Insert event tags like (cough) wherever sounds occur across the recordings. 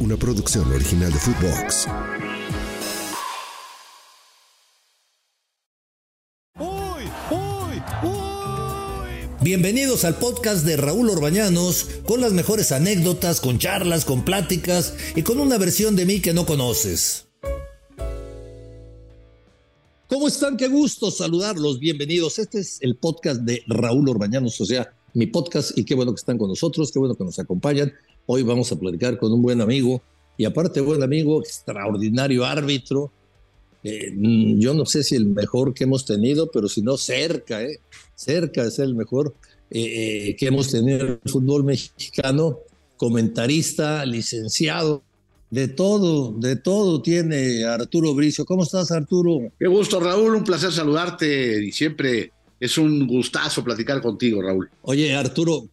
una producción original de Footbox. Bienvenidos al podcast de Raúl Orbañanos con las mejores anécdotas, con charlas, con pláticas y con una versión de mí que no conoces. ¿Cómo están? Qué gusto saludarlos. Bienvenidos. Este es el podcast de Raúl Orbañanos, o sea, mi podcast y qué bueno que están con nosotros, qué bueno que nos acompañan. Hoy vamos a platicar con un buen amigo y aparte buen amigo, extraordinario árbitro. Eh, mm, yo no sé si el mejor que hemos tenido, pero si no cerca, eh, cerca de ser el mejor eh, que hemos tenido en el fútbol mexicano, comentarista, licenciado, de todo, de todo tiene Arturo Bricio. ¿Cómo estás, Arturo? Qué gusto, Raúl, un placer saludarte y siempre es un gustazo platicar contigo, Raúl. Oye, Arturo,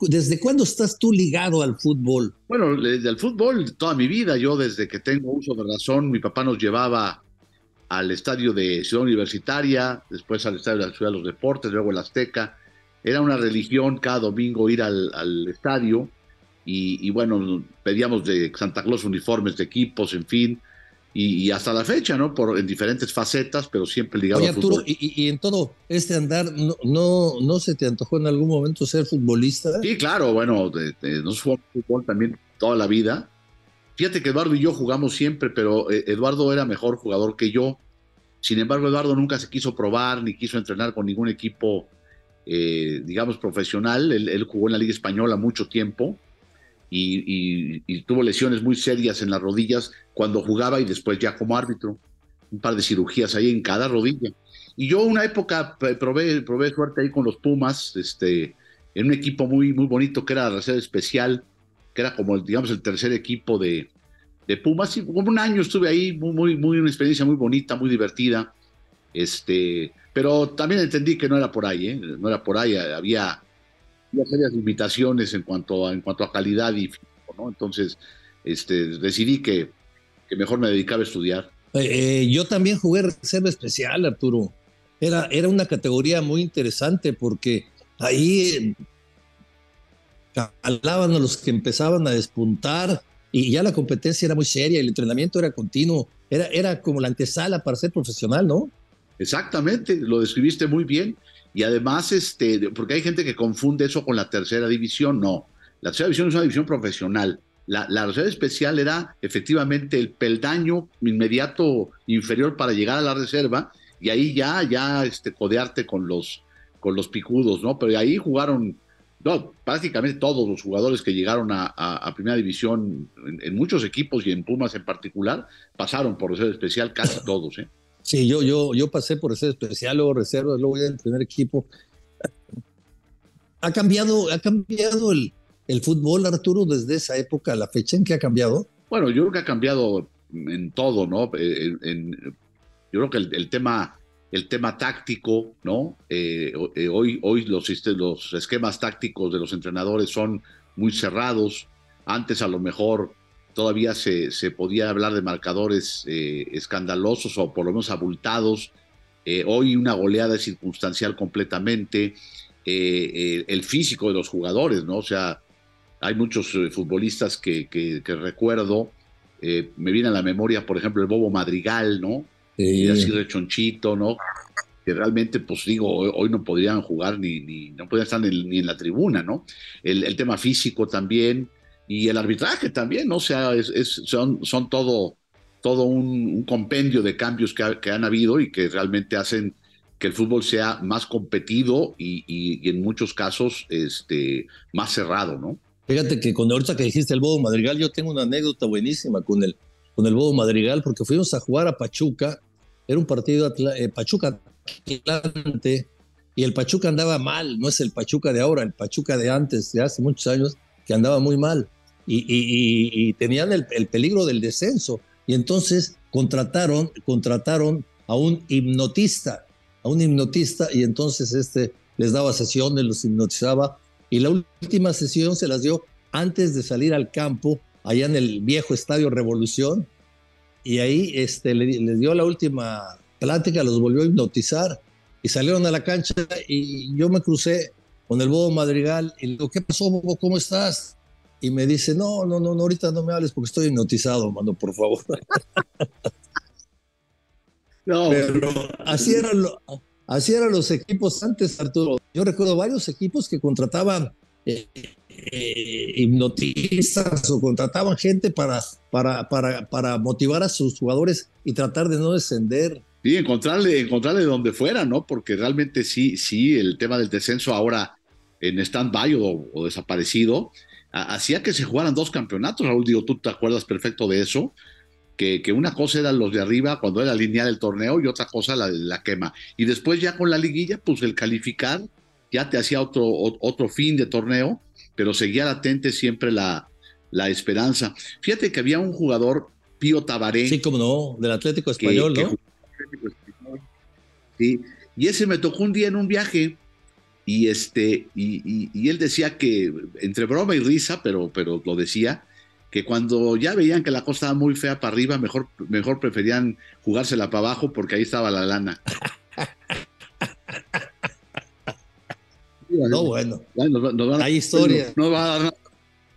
¿desde cuándo estás tú ligado al fútbol? Bueno, desde el fútbol toda mi vida. Yo desde que tengo uso de razón, mi papá nos llevaba al estadio de Ciudad Universitaria, después al estadio de la Ciudad de los Deportes, luego el Azteca. Era una religión cada domingo ir al, estadio y, y, bueno, pedíamos de Santa Claus uniformes de equipos, en fin y, hasta la fecha, ¿no? Por, en diferentes facetas, pero siempre ligado Oye, Arturo, Y, en todo este andar, ¿no, no, ¿no se te antojó en algún momento ser futbolista? Sí, claro, bueno, nos jugamos fútbol también toda la vida. Fíjate que Eduardo y yo jugamos siempre, pero eh, Eduardo era mejor jugador que yo. Sin embargo, Eduardo nunca se quiso probar ni quiso entrenar con ningún equipo, eh, digamos, profesional. Él, él, jugó en la Liga Española mucho tiempo y, tuvo lesiones muy serias en las rodillas cuando jugaba y después ya como árbitro. Un par de cirugías ahí en cada rodilla. Y yo una época probé, probé suerte ahí con los Pumas, este, en un equipo muy, muy bonito que era la reserva especial, que era como, digamos, el tercer equipo de, de Pumas. Y un año estuve ahí, muy, muy, muy, una experiencia muy bonita, muy divertida. Este, pero también entendí que no era por ahí, ¿eh? no era por ahí, había serias limitaciones en cuanto a, en cuanto a calidad y ¿no? Entonces, este, decidí que, que mejor me dedicaba a estudiar. Eh, eh, yo también jugué reserva especial, Arturo. Era, era una categoría muy interesante porque ahí hablaban a los que empezaban a despuntar y ya la competencia era muy seria, el entrenamiento era continuo, era, era como la antesala para ser profesional, ¿no? Exactamente, lo describiste muy bien. Y además, este, porque hay gente que confunde eso con la tercera división. No, la tercera división es una división profesional. La, reserva especial era efectivamente el peldaño inmediato inferior para llegar a la reserva y ahí ya, ya este, codearte con los, con los picudos, ¿no? Pero ahí jugaron no, prácticamente todos los jugadores que llegaron a, primera división en, muchos equipos y en Pumas en particular pasaron por reserva especial casi todos, ¿eh? Sí, yo, yo, yo pasé por ese especial, luego reserva, luego ya el primer equipo. ¿Ha cambiado, ha cambiado el, el fútbol, Arturo, desde esa época la fecha? ¿En qué ha cambiado? Bueno, yo creo que ha cambiado en todo, ¿no? Eh, yo creo que el, tema, el tema táctico, ¿no? Eh, eh, hoy hoy los, los esquemas tácticos de los entrenadores son muy cerrados. Antes a lo mejor todavía se, se podía hablar de marcadores eh, escandalosos o por lo menos abultados. Eh, hoy una goleada circunstancial completamente. Eh, el físico de los jugadores, ¿no? O sea, hay muchos futbolistas que, que, recuerdo. me viene a la memoria, por ejemplo, el Bobo Madrigal, ¿no? Y así rechonchito, ¿no? que realmente, pues digo, hoy, no podrían jugar ni, ni no podrían estar ni, en la tribuna, ¿no? El, el tema físico también, y el arbitraje también, ¿no? o sea, es, son, son todo, todo un, compendio de cambios que, han habido y que realmente hacen que el fútbol sea más competido y, en muchos casos este, más cerrado, ¿no? Fíjate que con ahorita que dijiste el Bobo Madrigal, yo tengo una anécdota buenísima con el, con el Bobo Madrigal, porque fuimos a jugar a Pachuca, era un partido eh, Pachuca Atlante, y el Pachuca andaba mal, no es el Pachuca de ahora, el Pachuca de antes, de hace muchos años, que andaba muy mal y, tenían el, peligro del descenso. Y entonces contrataron, contrataron a un hipnotista, a un hipnotista, y entonces este les daba sesiones, los hipnotizaba. Y la última sesión se las dio antes de salir al campo, allá en el viejo Estadio Revolución. Y ahí este, les dio la última plática, los volvió a hipnotizar. Y salieron a la cancha y yo me crucé con el Bobo Madrigal y le digo, ¿qué pasó, Bobo? ¿Cómo estás? Y me dice, no, no, no, ahorita no me hables porque estoy hipnotizado, mano, por favor. (laughs) no, pero así eran, así eran los equipos antes, Arturo. Yo recuerdo varios equipos que contrataban eh, eh, hipnotistas o contrataban gente para, para, para, para motivar a sus jugadores y tratar de no descender. Sí, encontrarle, encontrarle donde fuera, ¿no? Porque realmente sí, sí, el tema del descenso ahora en stand-by o, desaparecido, hacía que se jugaran dos campeonatos, Raúl, digo, tú te acuerdas perfecto de eso, que, que una cosa era los de arriba cuando era lineal el torneo y otra cosa la, la quema. Y después ya con la liguilla, pues el calificar ya te hacía otro, otro fin de torneo, pero seguía latente siempre la, la esperanza. Fíjate que había un jugador, Pío Tabaré. Sí, como no, del Atlético Español, ¿no? sí, y ese me tocó un día en un viaje y, este, y, él decía que, entre broma y risa, pero, pero lo decía, que cuando ya veían que la cosa estaba muy fea para arriba, mejor, mejor preferían jugársela para abajo porque ahí estaba la lana. (laughs) no, bueno. Hay historia. No, va a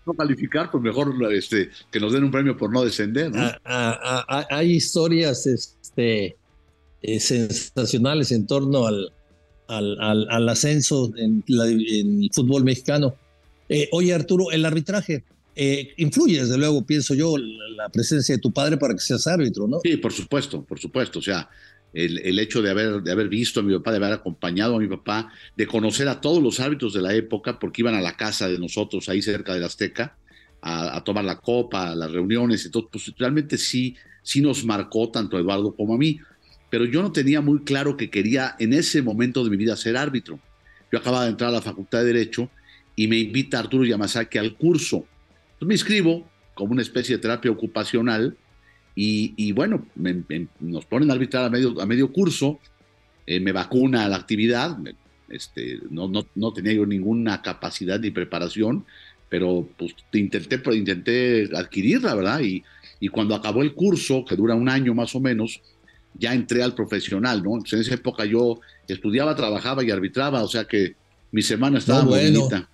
no calificar, pues mejor este, que nos den un premio por no descender. Ah, ah, ah, hay historias este, eh, sensacionales en torno al, al, ascenso en, el fútbol mexicano. Eh, oye, Arturo, el arbitraje eh, influye, desde luego, pienso yo, la, presencia de tu padre para que seas árbitro, ¿no? Sí, por supuesto, por supuesto. O sea, el, hecho de haber, de haber visto a mi papá, de haber acompañado a mi papá, de conocer a todos los árbitros de la época, porque iban a la casa de nosotros, ahí cerca de la Azteca, a, tomar la copa, a las reuniones todo, pues realmente sí, sí nos marcó tanto a Eduardo como a mí pero yo no tenía muy claro que quería en ese momento de mi vida ser árbitro. Yo acababa de entrar a la Facultad de Derecho y me invita Arturo Yamazaki al curso. Me inscribo como una especie de terapia ocupacional y, bueno, nos ponen a arbitrar a medio, a medio curso, eh, me vacuna la actividad, este, no, no, no, tenía yo ninguna capacidad ni preparación, pero pues intenté, intenté adquirirla, ¿verdad? Y, y cuando acabó el curso, que dura un año más o menos, ya entré al profesional, ¿no? en esa época yo estudiaba, trabajaba y arbitraba, o sea que mi semana estaba muy bonita.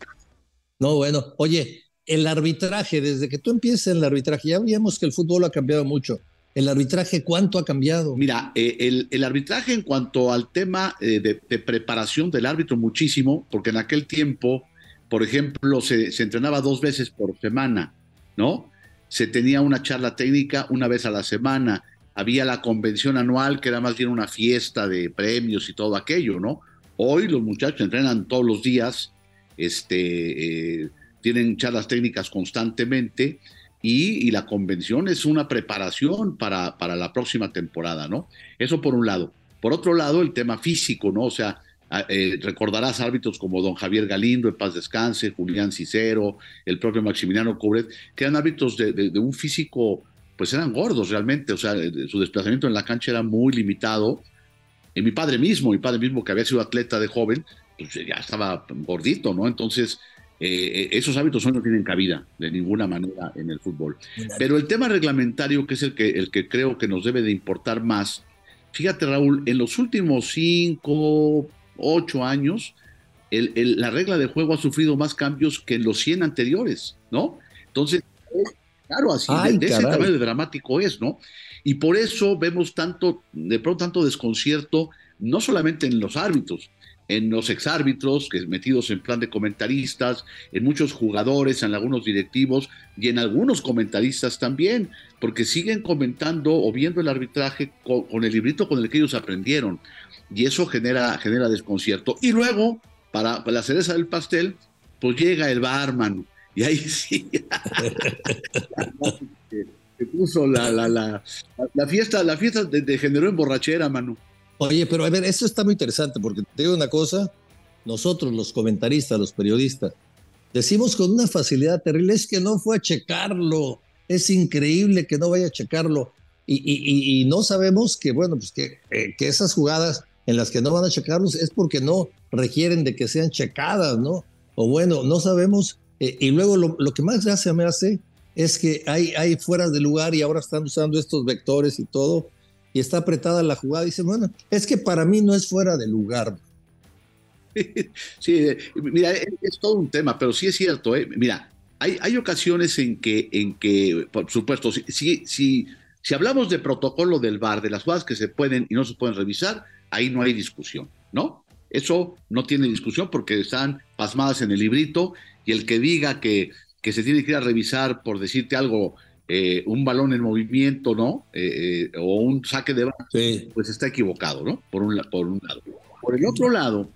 No, bueno. Oye, el arbitraje, desde que tú empiezas en el arbitraje, ya vimos que el fútbol ha cambiado mucho. ¿El arbitraje cuánto ha cambiado? Mira, eh, el, arbitraje en cuanto al tema eh, de, preparación del árbitro, muchísimo, porque en aquel tiempo, por ejemplo, se, se entrenaba dos veces por semana, ¿no? Se tenía una charla técnica una vez a la semana había la convención anual, que era más bien una fiesta de premios y todo aquello, ¿no? Hoy los muchachos entrenan todos los días, este, eh, tienen charlas técnicas constantemente y, la convención es una preparación para, para la próxima temporada, ¿no? Eso por un lado. Por otro lado, el tema físico, ¿no? O sea, eh, recordarás árbitros como don Javier Galindo, en paz descanse, Julián Cicero, el propio Maximiliano Cobret, que eran árbitros de un físico pues eran gordos realmente, o sea, su desplazamiento en la cancha era muy limitado. Y mi padre mismo, mi padre mismo que había sido atleta de joven, pues ya estaba gordito, ¿no? Entonces, eh, esos hábitos hoy no tienen cabida de ninguna manera en el fútbol. Pero el tema reglamentario, que es el que, el que creo que nos debe de importar más, fíjate Raúl, en los últimos cinco, ocho años, la regla de juego ha sufrido más cambios que en los 100 anteriores, ¿no? Entonces, Claro, así de, ese tamaño dramático es, ¿no? Y por eso vemos tanto, de pronto tanto desconcierto, no solamente en los árbitros, en los exárbitros, que metidos en plan de comentaristas, en muchos jugadores, en algunos directivos y en algunos comentaristas también, porque siguen comentando o viendo el arbitraje con, el librito con el que ellos aprendieron. Y eso genera, genera desconcierto. Y luego, para, para la cereza del pastel, pues llega el barman y ahí (laughs) sí. se puso la, la, la, la, fiesta, la fiesta degeneró en borrachera, Manu. Oye, pero a ver, esto está muy interesante porque te digo una cosa, nosotros los comentaristas, los periodistas, decimos con una facilidad terrible, es que no fue a checarlo, es increíble que no vaya a checarlo. Y, y, y no sabemos que, bueno, pues que, eh, que esas jugadas en las que no van a checarlos es porque no requieren de que sean checadas, ¿no? O bueno, no sabemos eh, y luego lo, que más gracia me hace es que hay, hay fuera de lugar y ahora están usando estos vectores y todo, y está apretada la jugada. Dice, bueno, es que para mí no es fuera de lugar. (laughs) Sí, mira, es, todo un tema, pero sí es cierto. ¿eh? Mira, hay, hay ocasiones en que, en que, por supuesto, si, si, si, si hablamos de protocolo del VAR, de las jugadas que se pueden y no se pueden revisar, ahí no hay discusión, ¿no? Eso no tiene discusión porque están pasmadas en el librito y el que diga que, que se tiene que ir a revisar por decirte algo, eh, un balón en movimiento, ¿no? Eh, eh, o un saque de base, pues está equivocado, ¿no? Por un, por un lado. Por el otro lado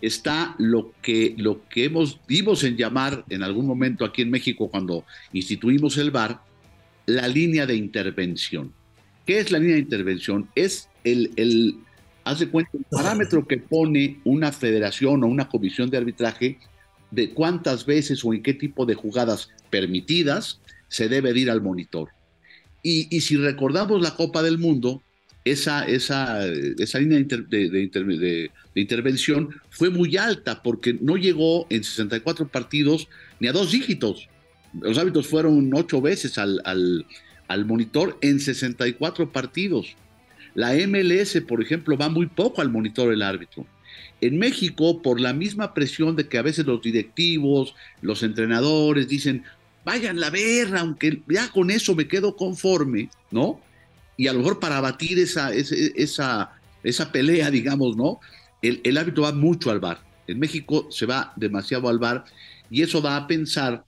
está lo que, lo que hemos, dimos en llamar en algún momento aquí en México cuando instituimos el VAR, la línea de intervención. ¿Qué es la línea de intervención? Es el, el hace cuenta, el parámetro que pone una federación o una comisión de arbitraje de cuántas veces o en qué tipo de jugadas permitidas se debe ir al monitor. Y, si recordamos la Copa del Mundo, esa, esa, esa línea de, de, intervención fue muy alta porque no llegó en 64 partidos ni a dos dígitos. Los árbitros fueron ocho veces al, al, al monitor en 64 partidos. La MLS, por ejemplo, va muy poco al monitor del árbitro. En México, por la misma presión de que a veces los directivos, los entrenadores dicen, vayan a ver, aunque ya con eso me quedo conforme, ¿no? Y a lo mejor para abatir esa, esa, esa pelea, digamos, ¿no? El, el árbitro va mucho al bar. En México se va demasiado al bar y eso da a pensar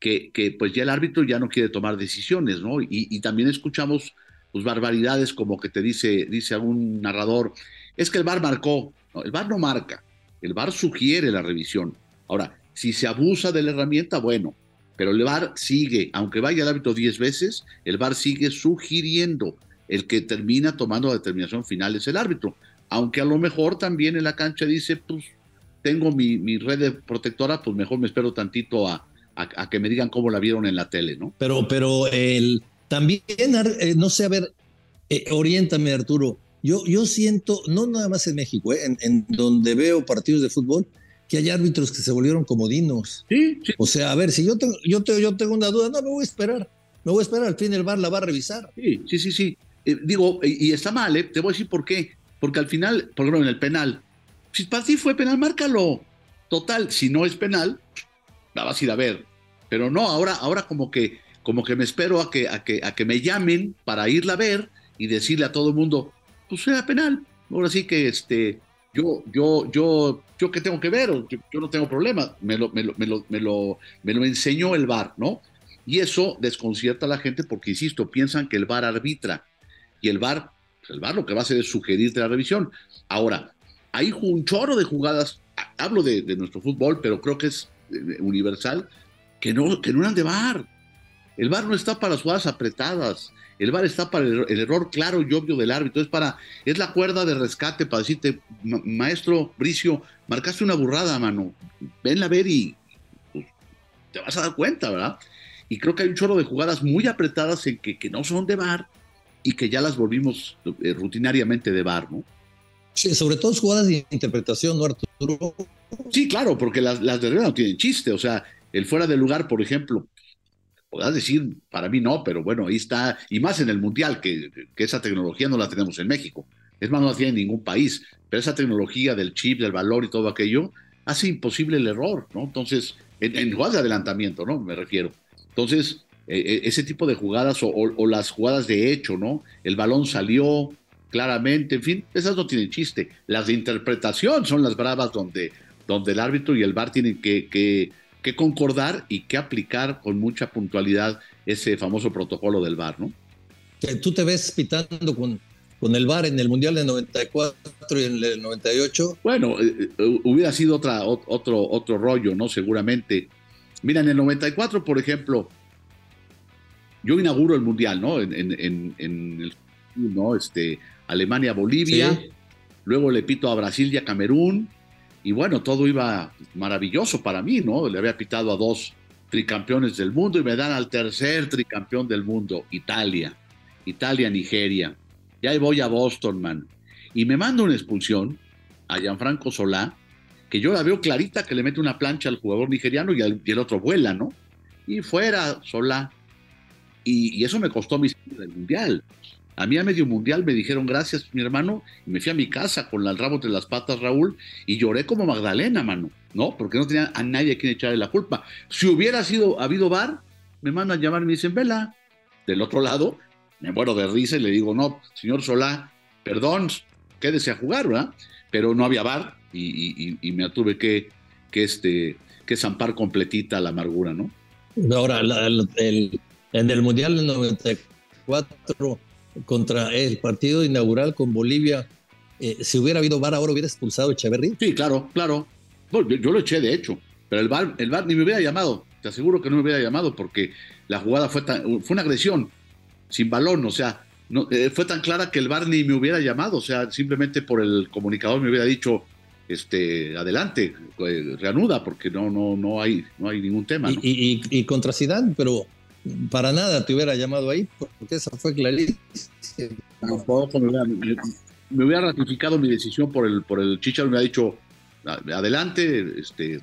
que, que pues ya el árbitro ya no quiere tomar decisiones, ¿no? Y, y también escuchamos pues, barbaridades como que te dice, dice algún narrador, es que el bar marcó. No, el bar no marca, el bar sugiere la revisión. Ahora, si se abusa de la herramienta, bueno, pero el VAR sigue, aunque vaya al árbitro 10 veces, el VAR sigue sugiriendo. El que termina tomando la determinación final es el árbitro. Aunque a lo mejor también en la cancha dice, pues tengo mi, mi red de protectora, pues mejor me espero tantito a, a, que me digan cómo la vieron en la tele, ¿no? Pero, pero el, también, eh, no sé, a ver, eh, oriéntame Arturo. Yo, yo siento, no nada más en México, eh, en, en donde veo partidos de fútbol, que hay árbitros que se volvieron comodinos. Sí, sí. O sea, a ver, si yo tengo, yo, tengo, yo tengo una duda, no, me voy a esperar. Me voy a esperar, al fin el bar la va a revisar. Sí, sí, sí, sí. Eh, digo, y, y, está mal, ¿eh? te voy a decir por qué. Porque al final, por ejemplo, en el penal, si para ti fue penal, márcalo. Total, si no es penal, la vas a ir a ver. Pero no, ahora, ahora como que, como que me espero a que, a que, a que me llamen para irla a ver y decirle a todo el mundo, pues era penal. Ahora sí que este, yo, yo, yo, yo qué tengo que ver, yo, no tengo problema, me lo, me lo, me lo, me lo, enseñó el VAR, ¿no? Y eso desconcierta a la gente porque, insisto, piensan que el VAR arbitra y el VAR, pues, el VAR lo que va a hacer es sugerirte la revisión. Ahora, hay un chorro de jugadas, hablo de, de nuestro fútbol, pero creo que es eh, universal, que no, que no eran de VAR. El VAR no está para las jugadas apretadas. El VAR está para el, el, error claro y obvio del árbitro. Es para, es la cuerda de rescate para decirte, ma maestro Bricio, marcaste una burrada, mano. Venla a ver y pues, te vas a dar cuenta, ¿verdad? Y creo que hay un chorro de jugadas muy apretadas en que, que no son de VAR y que ya las volvimos eh, rutinariamente de VAR, ¿no? Sí, sobre todo jugadas de interpretación, ¿no, Arturo? Sí, claro, porque las, las de no tienen chiste. O sea, el fuera de lugar, por ejemplo, podrás decir, para mí no, pero bueno, ahí está, y más en el Mundial, que, que, esa tecnología no la tenemos en México. Es más, no la tiene en ningún país, pero esa tecnología del chip, del valor y todo aquello, hace imposible el error, ¿no? Entonces, en, en jugadas de adelantamiento, ¿no? Me refiero. Entonces, eh, ese tipo de jugadas o, las jugadas de hecho, ¿no? El balón salió claramente, en fin, esas no tienen chiste. Las de interpretación son las bravas donde, donde el árbitro y el VAR tienen que que concordar y que aplicar con mucha puntualidad ese famoso protocolo del VAR, ¿no? Tú te ves pitando con, con el VAR en el Mundial del 94 y en el 98. Bueno, eh, eh, hubiera sido otra, otro, otro rollo, ¿no? Seguramente. Mira, en el 94, por ejemplo, yo inauguro el Mundial, ¿no? En, en, en, en el, ¿no? Este, Alemania-Bolivia, sí. luego le pito a Brasil y a Camerún, y bueno, todo iba maravilloso para mí, ¿no? Le había pitado a dos tricampeones del mundo y me dan al tercer tricampeón del mundo, Italia. Italia, Nigeria. Y ahí voy a Boston, man. Y me manda una expulsión a Gianfranco Solá, que yo la veo clarita que le mete una plancha al jugador nigeriano y, el otro vuela, ¿no? Y fuera Solá. Y, y, eso me costó mi del mundial. A mí a medio mundial me dijeron gracias, mi hermano, y me fui a mi casa con el rabo entre las patas, Raúl, y lloré como Magdalena, mano, ¿no? Porque no tenía a nadie a quien echarle la culpa. Si hubiera sido habido bar, me mandan llamar y me dicen, vela. Del otro lado, me muero de risa y le digo, no, señor Solá, perdón, quédese a jugar, ¿verdad? Pero no había bar y, me tuve que, este, que zampar completita la amargura, ¿no? Ahora, el, en el Mundial del 94 contra el partido inaugural con Bolivia, eh, si hubiera habido VAR ahora hubiera expulsado a Echeverry. Sí, claro, claro. yo, lo eché de hecho, pero el VAR, el VAR ni me hubiera llamado. Te aseguro que no me hubiera llamado porque la jugada fue, fue una agresión sin balón, o sea, no, eh, fue tan clara que el VAR ni me hubiera llamado, o sea, simplemente por el comunicador me hubiera dicho, este, adelante, eh, reanuda, porque no, no, no hay, no hay ningún tema. Y, y, contra Zidane, pero para nada te hubiera llamado ahí, porque esa fue clarísima. Tampoco me hubiera, me, hubiera, ratificado mi decisión por el, por el Chicharo, me ha dicho, adelante, este,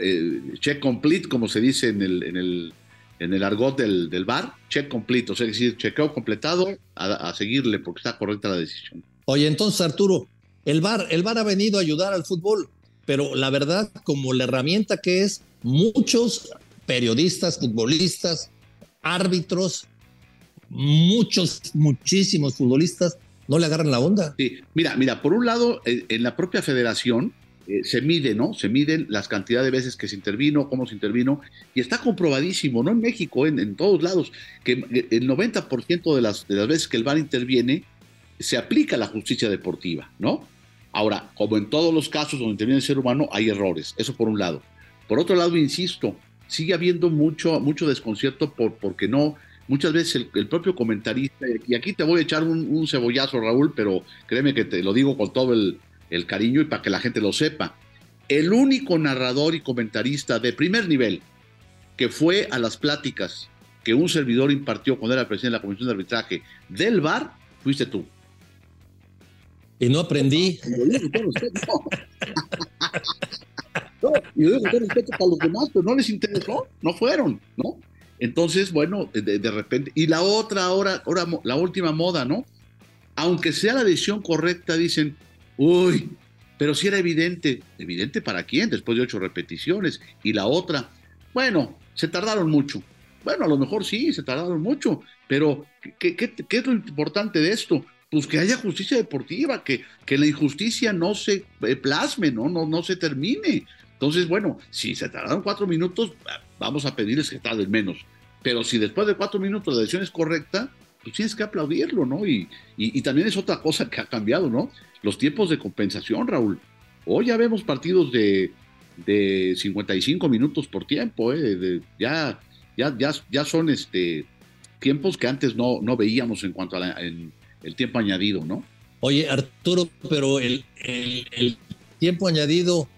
eh, check complete, como se dice en el, en el, en el argot del, del bar, check complete, o sea, es decir, chequeo completado, a, a seguirle porque está correcta la decisión. Oye, entonces Arturo, el VAR, el VAR ha venido a ayudar al fútbol, pero la verdad, como la herramienta que es, muchos periodistas, futbolistas, árbitros, muchos, muchísimos futbolistas no le agarran la onda. Sí, mira, mira, por un lado, en la propia federación eh, se mide, ¿no? Se miden las cantidades de veces que se intervino, cómo se intervino, y está comprobadísimo, no en México, en, todos lados, que el 90% de las, de las veces que el VAR interviene, se aplica la justicia deportiva, ¿no? Ahora, como en todos los casos donde interviene el ser humano, hay errores, eso por un lado. Por otro lado, insisto, sigue habiendo mucho, mucho desconcierto por, porque no, muchas veces el, propio comentarista, y aquí te voy a echar un, cebollazo, Raúl, pero créeme que te lo digo con todo el, el cariño y para que la gente lo sepa. El único narrador y comentarista de primer nivel que fue a las pláticas que un servidor impartió cuando era presidente de la Comisión de Arbitraje del VAR, fuiste tú. Y no aprendí. No, y yo digo respeto para los demás, pero no les interesó, no fueron, ¿no? Entonces, bueno, de, repente, y la otra ahora, ahora, la última moda, ¿no? Aunque sea la decisión correcta, dicen, uy, pero si era evidente, evidente para quién, después de ocho repeticiones, y la otra, bueno, se tardaron mucho. Bueno, a lo mejor sí, se tardaron mucho, pero ¿qué, qué, qué es lo importante de esto? pues que haya justicia deportiva, que, que la injusticia no se eh, plasme, ¿no? No, no se termine. Entonces, bueno, si se tardaron cuatro minutos, vamos a pedirles que tarden menos. Pero si después de cuatro minutos la decisión es correcta, pues tienes que aplaudirlo, ¿no? Y, y, también es otra cosa que ha cambiado, ¿no? Los tiempos de compensación, Raúl. Hoy ya vemos partidos de, de 55 minutos por tiempo, ¿eh? ya, ya, ya, ya son este, tiempos que antes no, no veíamos en cuanto a la, el tiempo añadido, ¿no? Oye, Arturo, pero el, el, tiempo añadido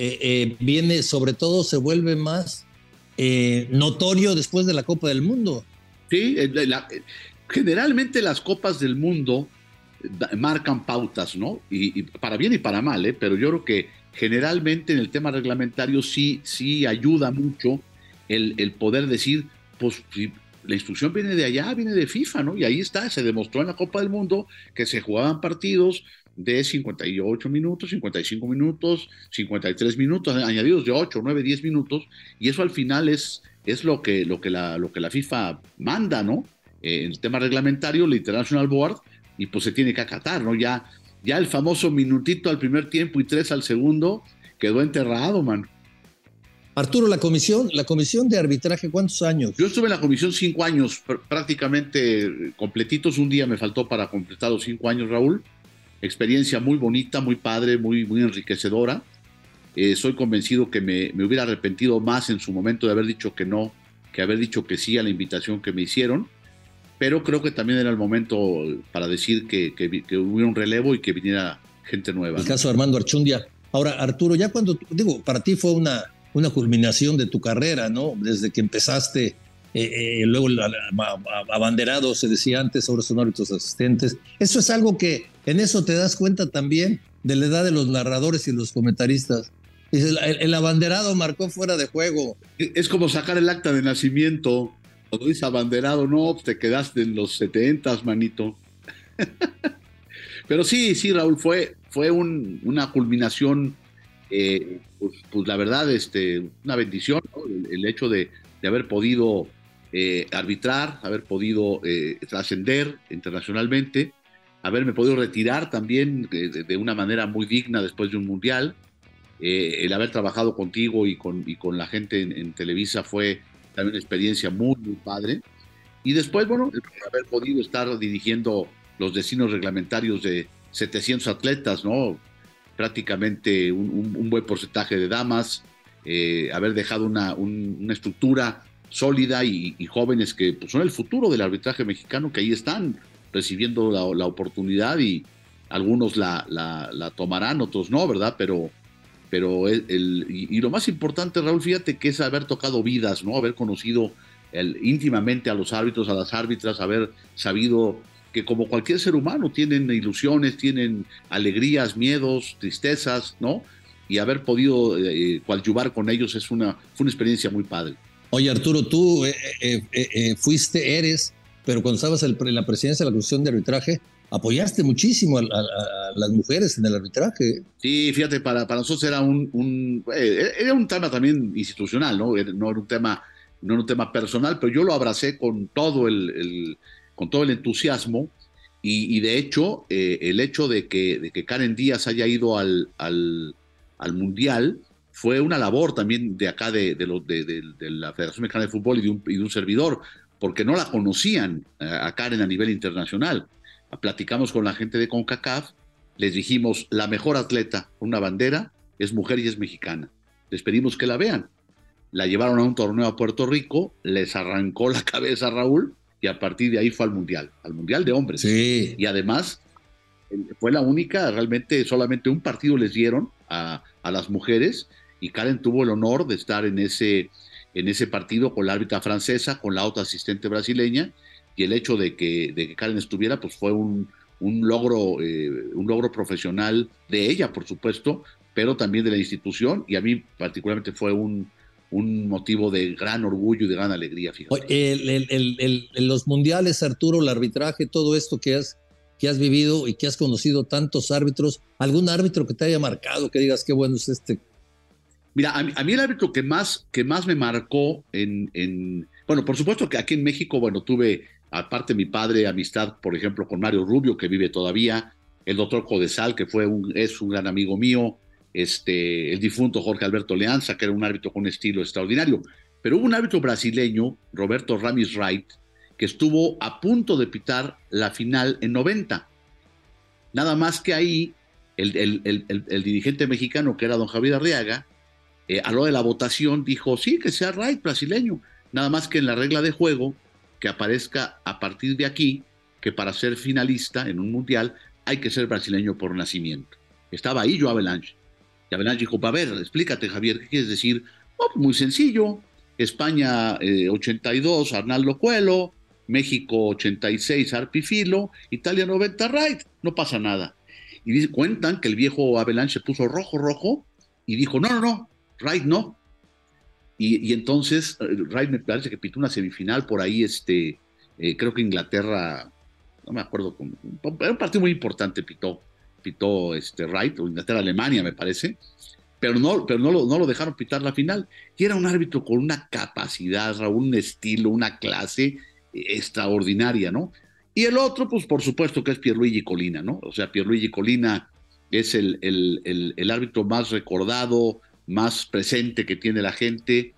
eh, eh, viene, sobre todo, se vuelve más eh, notorio después de la Copa del Mundo. Sí, generalmente las Copas del Mundo marcan pautas, ¿no? Y, para bien y para mal. Pero yo creo que generalmente en el tema reglamentario sí, sí ayuda mucho el, el poder decir, pues la instrucción viene de allá, viene de FIFA, ¿no? Y ahí está, se demostró en la Copa del Mundo que se jugaban partidos de 58 minutos, 55 minutos, 53 minutos, añadidos de 8, 9, 10 minutos, y eso al final es, es lo, que, lo, que la, lo que la FIFA manda, ¿no? Eh, en el tema reglamentario, la International Board, y pues se tiene que acatar, ¿no? Ya, ya el famoso minutito al primer tiempo y tres al segundo quedó enterrado, man. Arturo, la comisión, la comisión de arbitraje, ¿cuántos años? Yo estuve en la comisión cinco años, prácticamente completitos. Un día me faltó para completar los cinco años, Raúl. Experiencia muy bonita, muy padre, muy, muy enriquecedora. Eh, soy convencido que me, hubiera arrepentido más en su momento de haber dicho que no, que haber dicho que sí a la invitación que me hicieron. Pero creo que también era el momento para decir que, que, hubiera un relevo y que viniera gente nueva. El caso de Armando Archundia. Ahora, Arturo, ya cuando, digo, para ti fue una, una culminación de tu carrera, ¿no? Desde que empezaste, eh, eh, luego abanderado, se decía antes, ahora son árbitros asistentes. Eso es algo que en eso te das cuenta también de la edad de los narradores y los comentaristas. El, abanderado marcó fuera de juego. Es como sacar el acta de nacimiento. Cuando dice abanderado, no, pues te quedaste en los setentas, manito. (laughs) Pero sí, sí, Raúl, fue, fue una culminación, eh, pues, pues, la verdad, este, una bendición, el, hecho de, haber podido eh, arbitrar, haber podido eh, trascender internacionalmente, haberme podido retirar también de, una manera muy digna después de un mundial. el haber trabajado contigo y con, y con la gente en, Televisa fue también una experiencia muy, muy padre. Y después, bueno, haber podido estar dirigiendo los destinos reglamentarios de 700 atletas, ¿no? Prácticamente un, buen porcentaje de damas, eh, haber dejado una, estructura sólida y, jóvenes que pues, son el futuro del arbitraje mexicano, que ahí están recibiendo la, oportunidad y algunos la, la, tomarán, otros no, ¿verdad? Pero, pero el, y, lo más importante, Raúl, fíjate que es haber tocado vidas, ¿no? Haber conocido íntimamente a los árbitros, a las árbitras, haber sabido que como cualquier ser humano tienen ilusiones, tienen alegrías, miedos, tristezas, ¿no? Y haber podido eh, coadyuvar con ellos es una, fue una experiencia muy padre. Oye, Arturo, tú eh, eh, fuiste, eres, pero cuando estabas en la presidencia de la Comisión de Arbitraje, apoyaste muchísimo a, las mujeres en el arbitraje. Sí, fíjate, para, para nosotros era un, un era un tema también institucional, ¿no? No era un tema, no era un tema personal, pero yo lo abracé con todo el con todo el entusiasmo. Y, de hecho, eh, el hecho de que, de que, Karen Díaz haya ido al, al, Mundial fue una labor también de acá de, de, la Federación Mexicana de Fútbol y de, un, y de un servidor, porque no la conocían eh, a Karen a nivel internacional. Platicamos con la gente de CONCACAF, les dijimos, la mejor atleta con una bandera es mujer y es mexicana. Les pedimos que la vean. La llevaron a un torneo a Puerto Rico, les arrancó la (laughs) cabeza a Raúl y a partir de ahí fue al Mundial, al Mundial de hombres. Sí. Y además fue la única, realmente solamente un partido les dieron a, las mujeres y Karen tuvo el honor de estar en ese, en ese partido con la árbitra francesa, con la otra asistente brasileña y el hecho de que, de que Karen estuviera pues fue un, un logro, eh, un logro profesional de ella, por supuesto, pero también de la institución y a mí particularmente fue un, un motivo de gran orgullo y de gran alegría. El, los mundiales, Arturo, el arbitraje, todo esto que has, que has vivido y que has conocido tantos árbitros, ¿algún árbitro que te haya marcado, que digas qué bueno es este? Mira, a mí, el árbitro que más, que más me marcó en, en, bueno, por supuesto que aquí en México, bueno, tuve, aparte mi padre, amistad, por ejemplo, con Mario Rubio, que vive todavía, el doctor Codesal, que fue un, es un gran amigo mío, este, el difunto Jorge Alberto Leanza, que era un árbitro con un estilo extraordinario. Pero hubo un árbitro brasileño, Roberto Ramis Wright, que estuvo a punto de pitar la final en 90. Nada más que ahí el, dirigente mexicano, que era don Javier Arriaga, eh, a lo de la votación dijo, sí, que sea Wright brasileño. Nada más que en la regla de juego, que aparezca a partir de aquí, que para ser finalista en un mundial hay que ser brasileño por nacimiento. Estaba ahí yo Avalanche. Y Avalanche dijo, a ver, explícate Javier, ¿qué quieres decir? Oh, muy sencillo, España 82, eh, Arnaldo Cuelo, México 86, Arpifilo, Italia 90, Wright, no pasa nada. Y cuentan que el viejo Avalanche puso rojo, rojo, y dijo, no, no, no, Wright no. Y, entonces eh, Wright me parece que pitó una semifinal por ahí, este, eh, creo que Inglaterra, no me acuerdo, era un partido muy importante, pitó pitó este Wright, o Inglaterra-Alemania, me parece, pero no, pero no lo, no lo dejaron pitar la final. Y era un árbitro con una capacidad, un estilo, una clase extraordinaria, ¿no? Y el otro, pues por supuesto que es Pierluigi Colina, ¿no? O sea, Pierluigi Colina es el, el, el, árbitro más recordado, más presente que tiene la gente,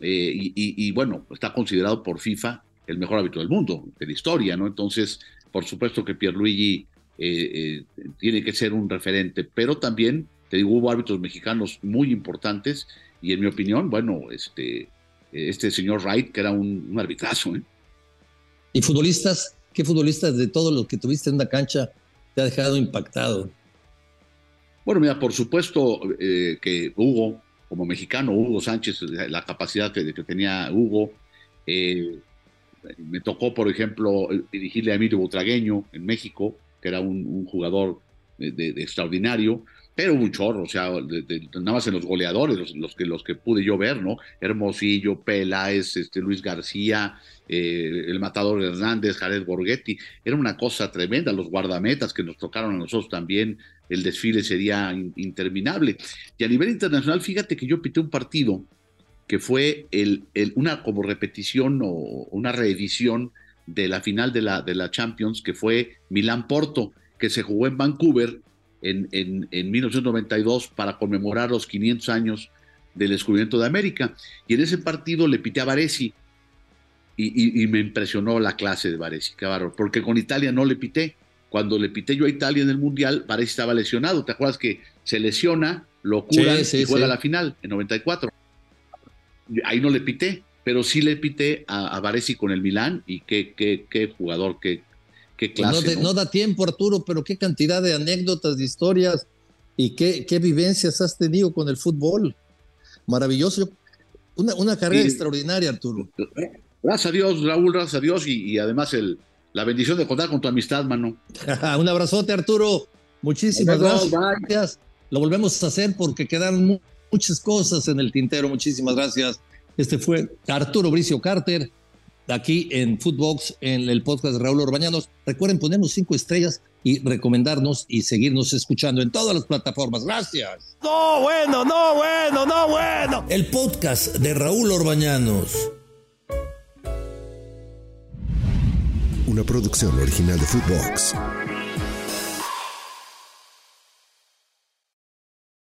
eh, y, bueno, está considerado por FIFA el mejor árbitro del mundo, de la historia, ¿no? Entonces, por supuesto que Pierluigi eh, eh, tiene que ser un referente, pero también, te digo, hubo árbitros mexicanos muy importantes y en mi opinión, bueno, este, este señor Wright, que era un, arbitrazo. ¿eh? ¿Y futbolistas? ¿Qué futbolistas de todos los que tuviste en la cancha te ha dejado impactado? Bueno, mira, por supuesto que Hugo, como mexicano, Hugo Sánchez, la capacidad que, tenía Hugo, me tocó, por ejemplo, dirigirle a Emilio Butragueño en México, que era un, jugador de, extraordinario. Pero un chorro, o sea, nada más en los goleadores, los, que, los que pude yo ver, ¿no? Hermosillo, Peláez, este, Luis García, eh, el matador Hernández, Jared Borghetti, era una cosa tremenda, los guardametas que nos tocaron a nosotros también, el desfile sería interminable. Y a nivel internacional, fíjate que yo pité un partido que fue el, una como repetición o una reedición de la final de la, de la Champions, que fue Milán-Porto, que se jugó en Vancouver en, en, 1992 para conmemorar los 500 años del descubrimiento de América. Y en ese partido le pité a Varesi y, me impresionó la clase de Varesi, porque con Italia no le pité. Cuando le pité yo a Italia en el Mundial, Varesi estaba lesionado. ¿Te acuerdas que se lesiona, lo curan y juega la final en 94? Ahí no le pité, pero sí le pité a, a Varesi con el Milán y qué, qué, qué jugador, qué, no, da tiempo, Arturo, pero qué cantidad de anécdotas, de historias y qué, qué vivencias has tenido con el fútbol. Maravilloso. Una, una carrera extraordinaria, Arturo. Gracias a Dios, Raúl, gracias a Dios y, además el, la bendición de contar con tu amistad, mano. (laughs) Un abrazote, Arturo. Muchísimas gracias. Lo volvemos a hacer porque quedaron muchas cosas en el tintero. Muchísimas gracias. Este fue Arturo Bricio Carter aquí en Footbox, en el podcast de Raúl Orbañanos. Recuerden ponernos cinco estrellas y recomendarnos y seguirnos escuchando en todas las plataformas. Gracias. No, bueno, no, bueno, no, bueno. El podcast de Raúl Orbañanos. Una producción original de Footbox.